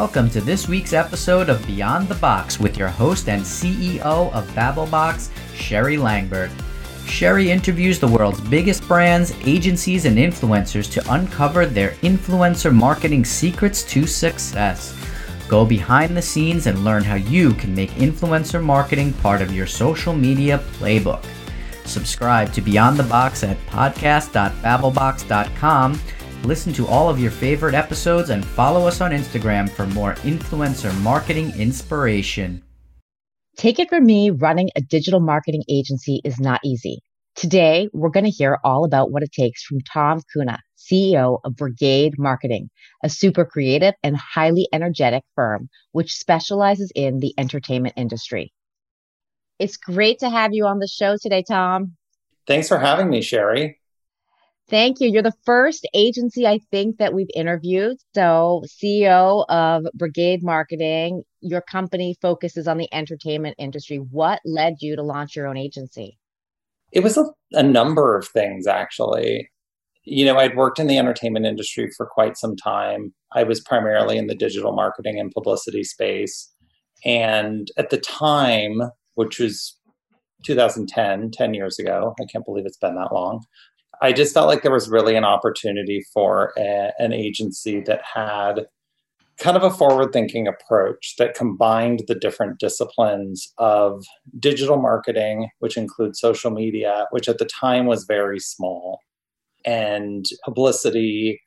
Welcome to this week's episode of Beyond the Box with your host and CEO of Babblebox, Sherry Langberg. Sherry interviews the world's biggest brands, agencies, and influencers to uncover their influencer marketing secrets to success. Go behind the scenes and learn how you can make influencer marketing part of your social media playbook. Subscribe to Beyond the Box at podcast.babblebox.com. Listen to all of your favorite episodes and follow us on Instagram for more influencer marketing inspiration. Take it from me, running a digital marketing agency is not easy. Today, we're going to hear all about what it takes from Tom Kuna, CEO of Brigade Marketing, a super creative and highly energetic firm which specializes in the entertainment industry. It's great to have you on the show today, Tom. Thanks for having me, Sherry. Thank you. You're the first agency I think that we've interviewed. So, CEO of Brigade Marketing, your company focuses on the entertainment industry. What led you to launch your own agency? It was a, a number of things, actually. You know, I'd worked in the entertainment industry for quite some time. I was primarily in the digital marketing and publicity space. And at the time, which was 2010, 10 years ago, I can't believe it's been that long. I just felt like there was really an opportunity for a, an agency that had kind of a forward thinking approach that combined the different disciplines of digital marketing, which includes social media, which at the time was very small, and publicity,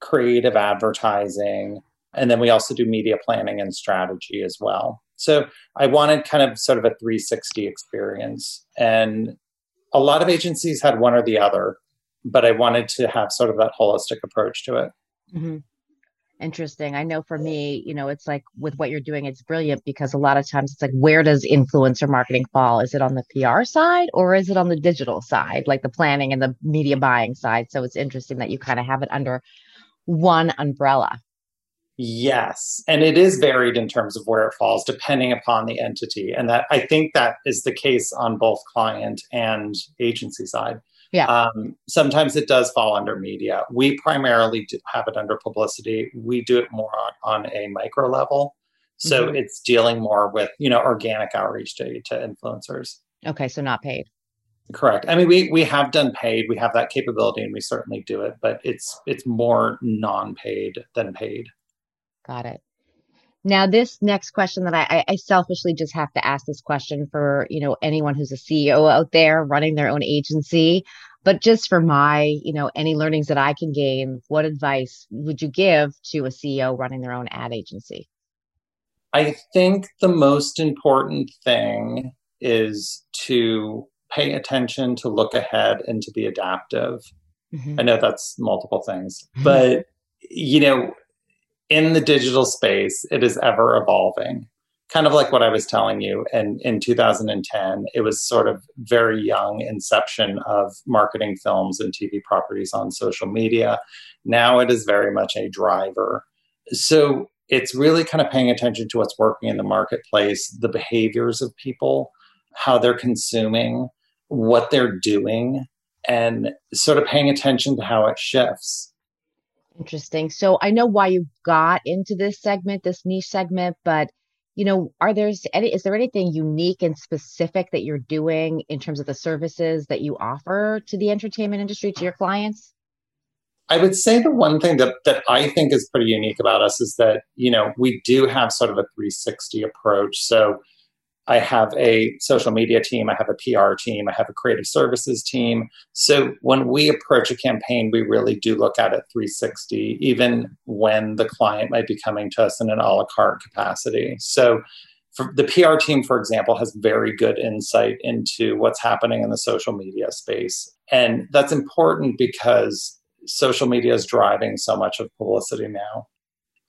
creative advertising. And then we also do media planning and strategy as well. So I wanted kind of sort of a 360 experience. And a lot of agencies had one or the other, but I wanted to have sort of that holistic approach to it. Mm-hmm. Interesting. I know for me, you know, it's like with what you're doing, it's brilliant because a lot of times it's like, where does influencer marketing fall? Is it on the PR side or is it on the digital side, like the planning and the media buying side? So it's interesting that you kind of have it under one umbrella. Yes. And it is varied in terms of where it falls, depending upon the entity. And that I think that is the case on both client and agency side. Yeah. Um, sometimes it does fall under media. We primarily have it under publicity. We do it more on, on a micro level. So mm-hmm. it's dealing more with, you know, organic outreach to, to influencers. Okay. So not paid. Correct. I mean, we we have done paid. We have that capability, and we certainly do it. But it's it's more non-paid than paid. Got it. Now, this next question that I, I selfishly just have to ask this question for you know anyone who's a CEO out there running their own agency, but just for my you know any learnings that I can gain, what advice would you give to a CEO running their own ad agency? I think the most important thing is to pay attention, to look ahead, and to be adaptive. Mm-hmm. I know that's multiple things, but you know in the digital space, it is ever evolving. Kind of like what I was telling you. And in 2010, it was sort of very young inception of marketing films and TV properties on social media. Now it is very much a driver. So it's really kind of paying attention to what's working in the marketplace, the behaviors of people, how they're consuming, what they're doing, and sort of paying attention to how it shifts. Interesting. So I know why you got into this segment, this niche segment, but you know, are there's any is there anything unique and specific that you're doing in terms of the services that you offer to the entertainment industry to your clients? I would say the one thing that that I think is pretty unique about us is that, you know, we do have sort of a 360 approach. So I have a social media team, I have a PR team, I have a creative services team. So when we approach a campaign, we really do look at it 360, even when the client might be coming to us in an a la carte capacity. So the PR team, for example, has very good insight into what's happening in the social media space. And that's important because social media is driving so much of publicity now.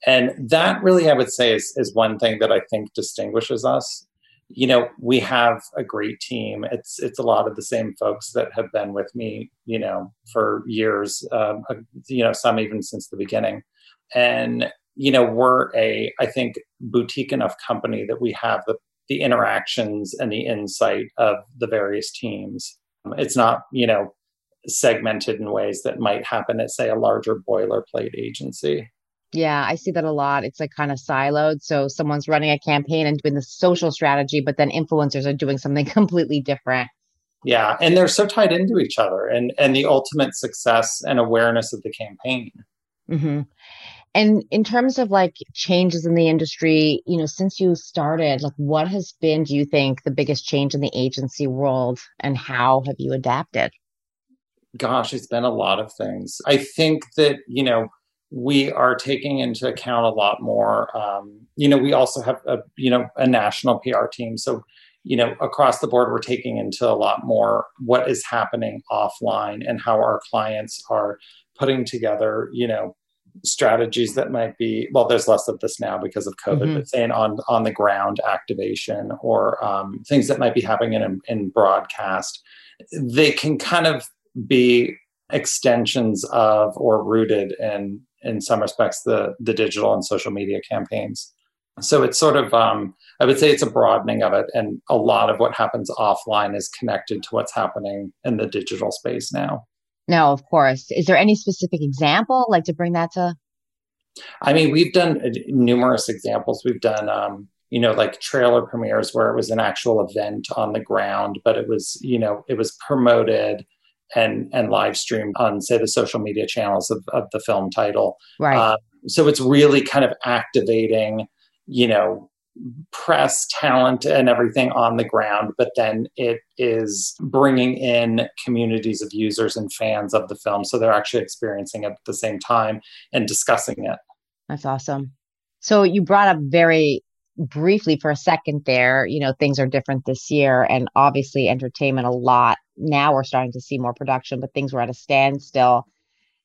And that really, I would say, is, is one thing that I think distinguishes us you know we have a great team. It's it's a lot of the same folks that have been with me you know for years um, uh, you know some even since the beginning. And you know we're a i think boutique enough company that we have the the interactions and the insight of the various teams. It's not you know segmented in ways that might happen at say a larger boilerplate agency Yeah, I see that a lot. It's like kind of siloed. So someone's running a campaign and doing the social strategy, but then influencers are doing something completely different. Yeah, and they're so tied into each other and and the ultimate success and awareness of the campaign. Mm-hmm. And in terms of like changes in the industry, you know, since you started, like what has been, do you think, the biggest change in the agency world and how have you adapted? Gosh, it's been a lot of things. I think that, you know, we are taking into account a lot more. Um, you know, we also have a, you know, a national PR team. So, you know, across the board, we're taking into a lot more what is happening offline and how our clients are putting together, you know, strategies that might be well there's less of this now because of covid mm-hmm. but saying on on the ground activation or um, things that might be happening in, in broadcast they can kind of be extensions of or rooted in in some respects the the digital and social media campaigns so it's sort of um, i would say it's a broadening of it and a lot of what happens offline is connected to what's happening in the digital space now no, of course. Is there any specific example like to bring that to? I mean, we've done uh, numerous examples. We've done, um, you know, like trailer premieres where it was an actual event on the ground, but it was, you know, it was promoted and and live streamed on, say, the social media channels of, of the film title. Right. Uh, so it's really kind of activating, you know, press talent and everything on the ground, but then it is bringing in communities of users and fans of the film. So they're actually experiencing it at the same time and discussing it. That's awesome. So you brought up very briefly for a second there, you know, things are different this year and obviously entertainment a lot. Now we're starting to see more production, but things were at a standstill.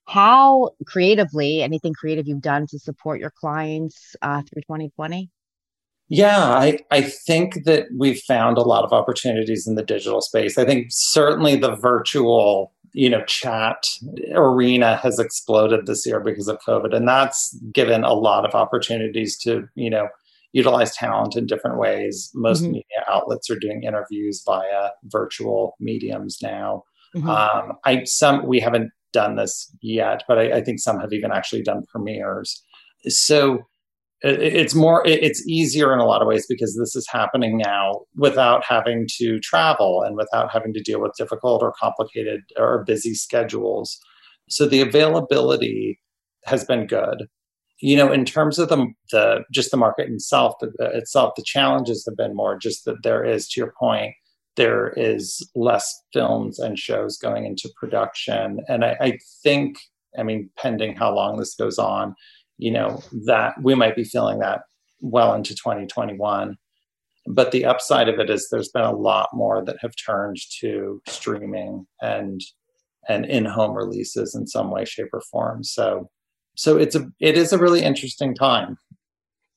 How creatively, anything creative you've done to support your clients uh, through 2020? Yeah, I, I think that we've found a lot of opportunities in the digital space. I think certainly the virtual, you know, chat arena has exploded this year because of COVID. And that's given a lot of opportunities to, you know, utilize talent in different ways. Most mm-hmm. media outlets are doing interviews via virtual mediums now. Mm-hmm. Um, I some we haven't done this yet, but I, I think some have even actually done premieres. So it's more it's easier in a lot of ways because this is happening now without having to travel and without having to deal with difficult or complicated or busy schedules so the availability has been good you know in terms of the, the just the market itself the, uh, itself the challenges have been more just that there is to your point there is less films and shows going into production. And I, I think i mean pending how long this goes on you know that we might be feeling that well into 2021 but the upside of it is there's been a lot more that have turned to streaming and and in-home releases in some way shape or form. So so it's a it is a really interesting time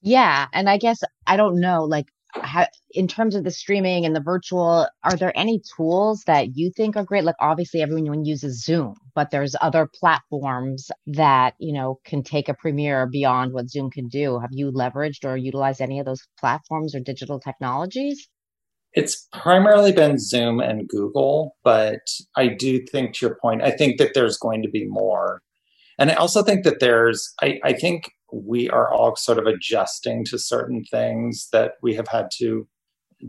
yeah and i guess i don't know like how, in terms of the streaming and the virtual, are there any tools that you think are great? Like obviously everyone uses Zoom, but there's other platforms that, you know, can take a premiere beyond what Zoom can do. Have you leveraged or utilized any of those platforms or digital technologies? It's primarily been Zoom and Google, but I do think to your point, I think that there's going to be more. And I also think that there's, I, I think we are all sort of adjusting to certain things that we have had to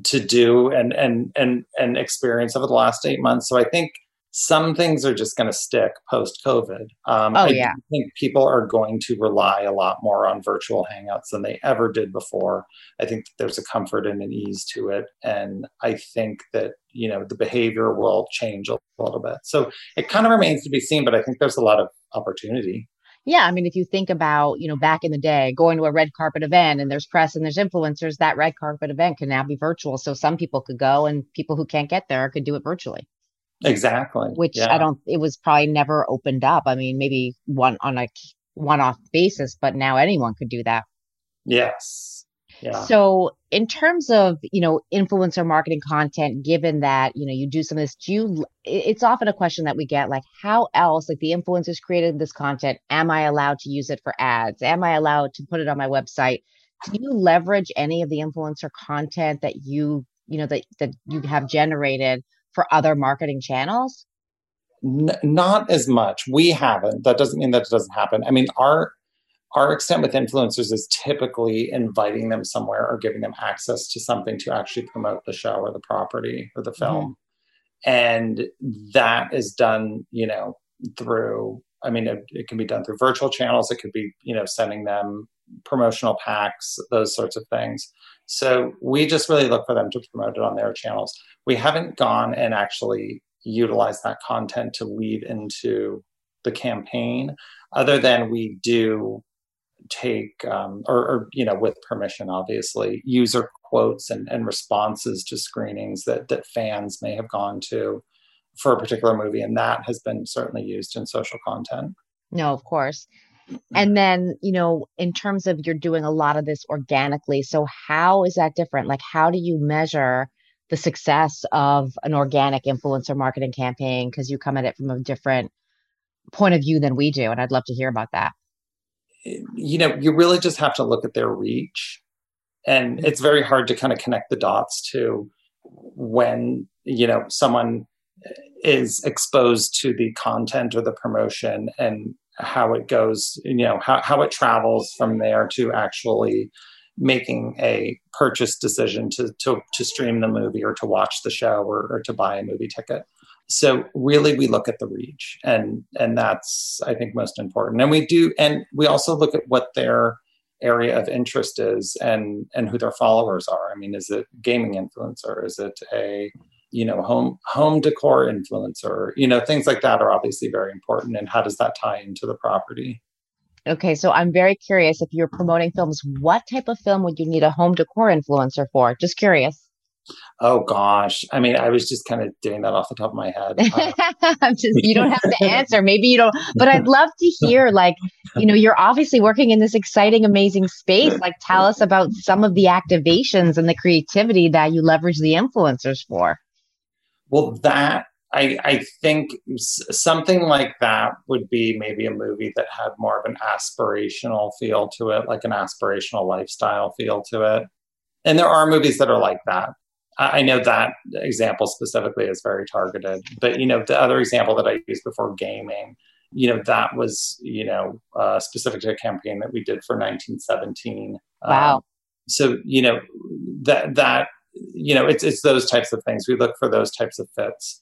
to do and and and and experience over the last eight months. So I think some things are just going to stick post COVID. Um, oh, I yeah. think people are going to rely a lot more on virtual hangouts than they ever did before. I think there's a comfort and an ease to it. And I think that, you know, the behavior will change a little bit. So it kind of remains to be seen, but I think there's a lot of opportunity. Yeah, I mean, if you think about, you know, back in the day, going to a red carpet event and there's press and there's influencers, that red carpet event can now be virtual. So some people could go and people who can't get there could do it virtually. Exactly. Which yeah. I don't, it was probably never opened up. I mean, maybe one on a one off basis, but now anyone could do that. Yes. Yeah. So in terms of, you know, influencer marketing content, given that, you know, you do some of this, do you, it's often a question that we get like, how else, like the influencers created this content, am I allowed to use it for ads? Am I allowed to put it on my website? Do you leverage any of the influencer content that you, you know, that, that you have generated for other marketing channels? N- not as much. We haven't. That doesn't mean that it doesn't happen. I mean, our our extent with influencers is typically inviting them somewhere or giving them access to something to actually promote the show or the property or the mm-hmm. film. Mm-hmm. And that is done, you know, through, I mean, it, it, can be done through virtual channels. It could be, you know, sending them promotional packs, those sorts of things. So we just really look for them to promote it on their channels. We haven't gone and actually utilized that content to lead into the campaign, other than we do take um, or, or, you know with permission obviously user quotes and, and responses to screenings that that fans may have gone to for a particular movie and that has been certainly used in social content. No of course. And then you know in terms of you're doing a lot of this organically so how is that different? Like how do you measure the success of an organic influencer marketing campaign? Because you come at it from a different point of view than we do and i'd love to hear about that you know, you really just have to look at their reach. And mm-hmm. it's very hard to kind of connect the dots to when, you know, someone is exposed to the content or the promotion and how it goes, you know, how, how it travels from there to actually making a purchase decision to, to, to stream the movie or to watch the show or, or to buy a movie ticket so really we look at the reach and and that's i think most important. And we do and we also look at what their area of interest is and and who their followers are. I mean is it gaming influencer? Is it a you know home home decor influencer? You know things like that are obviously very important and how does that tie into the property? Okay so i'm very curious if you're promoting films what type of film would you need a home decor influencer for? Just curious Oh gosh. I mean, I was just kind of doing that off the top of my head. Uh, just, you don't have to answer. Maybe you don't, but I'd love to hear like, you know, you're obviously working in this exciting, amazing space. Like tell us about some of the activations and the creativity that you leverage the influencers for. Well, that I, I think something like that would be maybe a movie that had more of an aspirational feel to it, like an aspirational lifestyle feel to it. And there are movies that are like that. I know that example specifically is very targeted, but you know the other example that I used before gaming, you know that was you know uh, specific to a campaign that we did for 1917. Wow. Um, so you know that that you know it's it's those types of things. We look for those types of fits.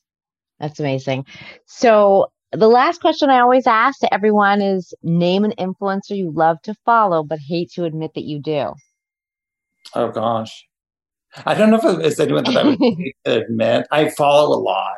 That's amazing. So the last question I always ask to everyone is name an influencer you love to follow but hate to admit that you do. Oh gosh. I don't know if it's anyone that I would admit. I follow a lot.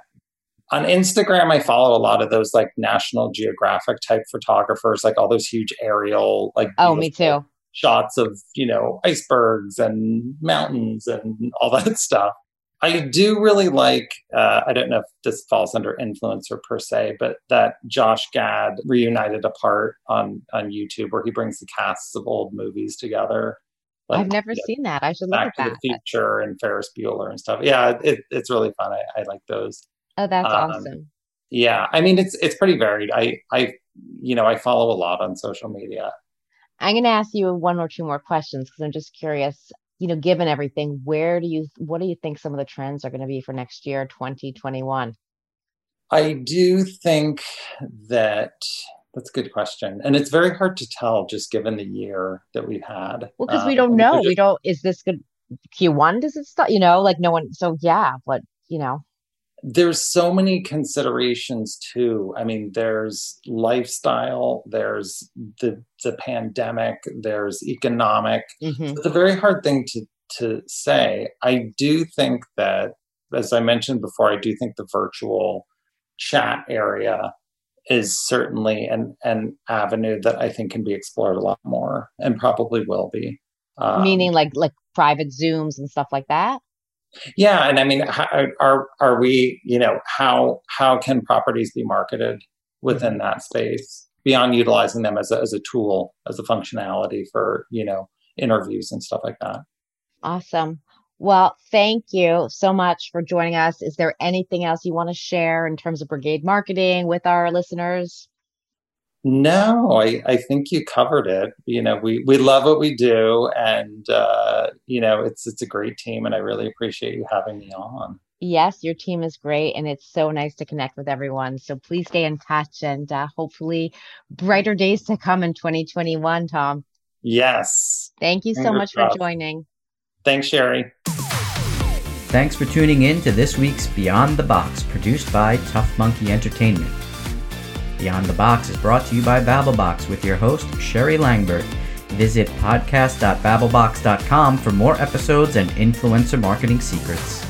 On Instagram, I follow a lot of those like National Geographic type photographers, like all those huge aerial, like oh, me too, shots of you know icebergs and mountains and all that stuff. I do really like. Uh, I don't know if this falls under influencer per se, but that Josh Gad reunited apart on on YouTube, where he brings the casts of old movies together like, I've never seen that. I should look at that. the Future and Ferris Bueller and stuff. Yeah, it, it's really fun. I, I, like those. Oh, that's um, awesome. Yeah, I mean it's it's pretty varied. I I you know I follow a lot on social media. I'm going to ask you one or two more questions because I'm just curious. You know, given everything, where do you what do you think some of the trends are going to be for next year, 2021? I do think that that's a good question. And it's very hard to tell just given the year that we've had. Well, because um, we don't know. Just, we don't, is this good? Q1 does it start? You know, like no one. So, yeah, but, you know. There's so many considerations too. I mean, there's lifestyle, there's the the pandemic, there's economic. Mm-hmm. It's a very hard thing to to say. I do think that, as I mentioned before, I do think the virtual chat area is certainly an, an avenue that I think can be explored a lot more and probably will be. Um, Meaning like like private Zooms and stuff like that. Yeah, and I mean, how, are are we? You know, how how can properties be marketed within that space beyond utilizing them as a, as a tool, as a functionality for you know interviews and stuff like that? Awesome. Well, thank you so much for joining us. Is there anything else you want to share in terms of brigade marketing with our listeners? No, I, I think you covered it. You know, we, we love what we do and, uh, you know, it's, it's a great team and I really appreciate you having me on. Yes, your team is great, and it's so nice to connect with everyone. So please stay in touch and uh, hopefully brighter days to come in 2021, Tom. Yes. Thank you so much for joining. Thanks, Sherry. Thanks for tuning in to this week's Beyond the Box, produced by Tough Monkey Entertainment. Beyond the Box is brought to you by Babblebox with your host, Sherry Langbert. Visit podcast.babblebox.com for more episodes and influencer marketing secrets.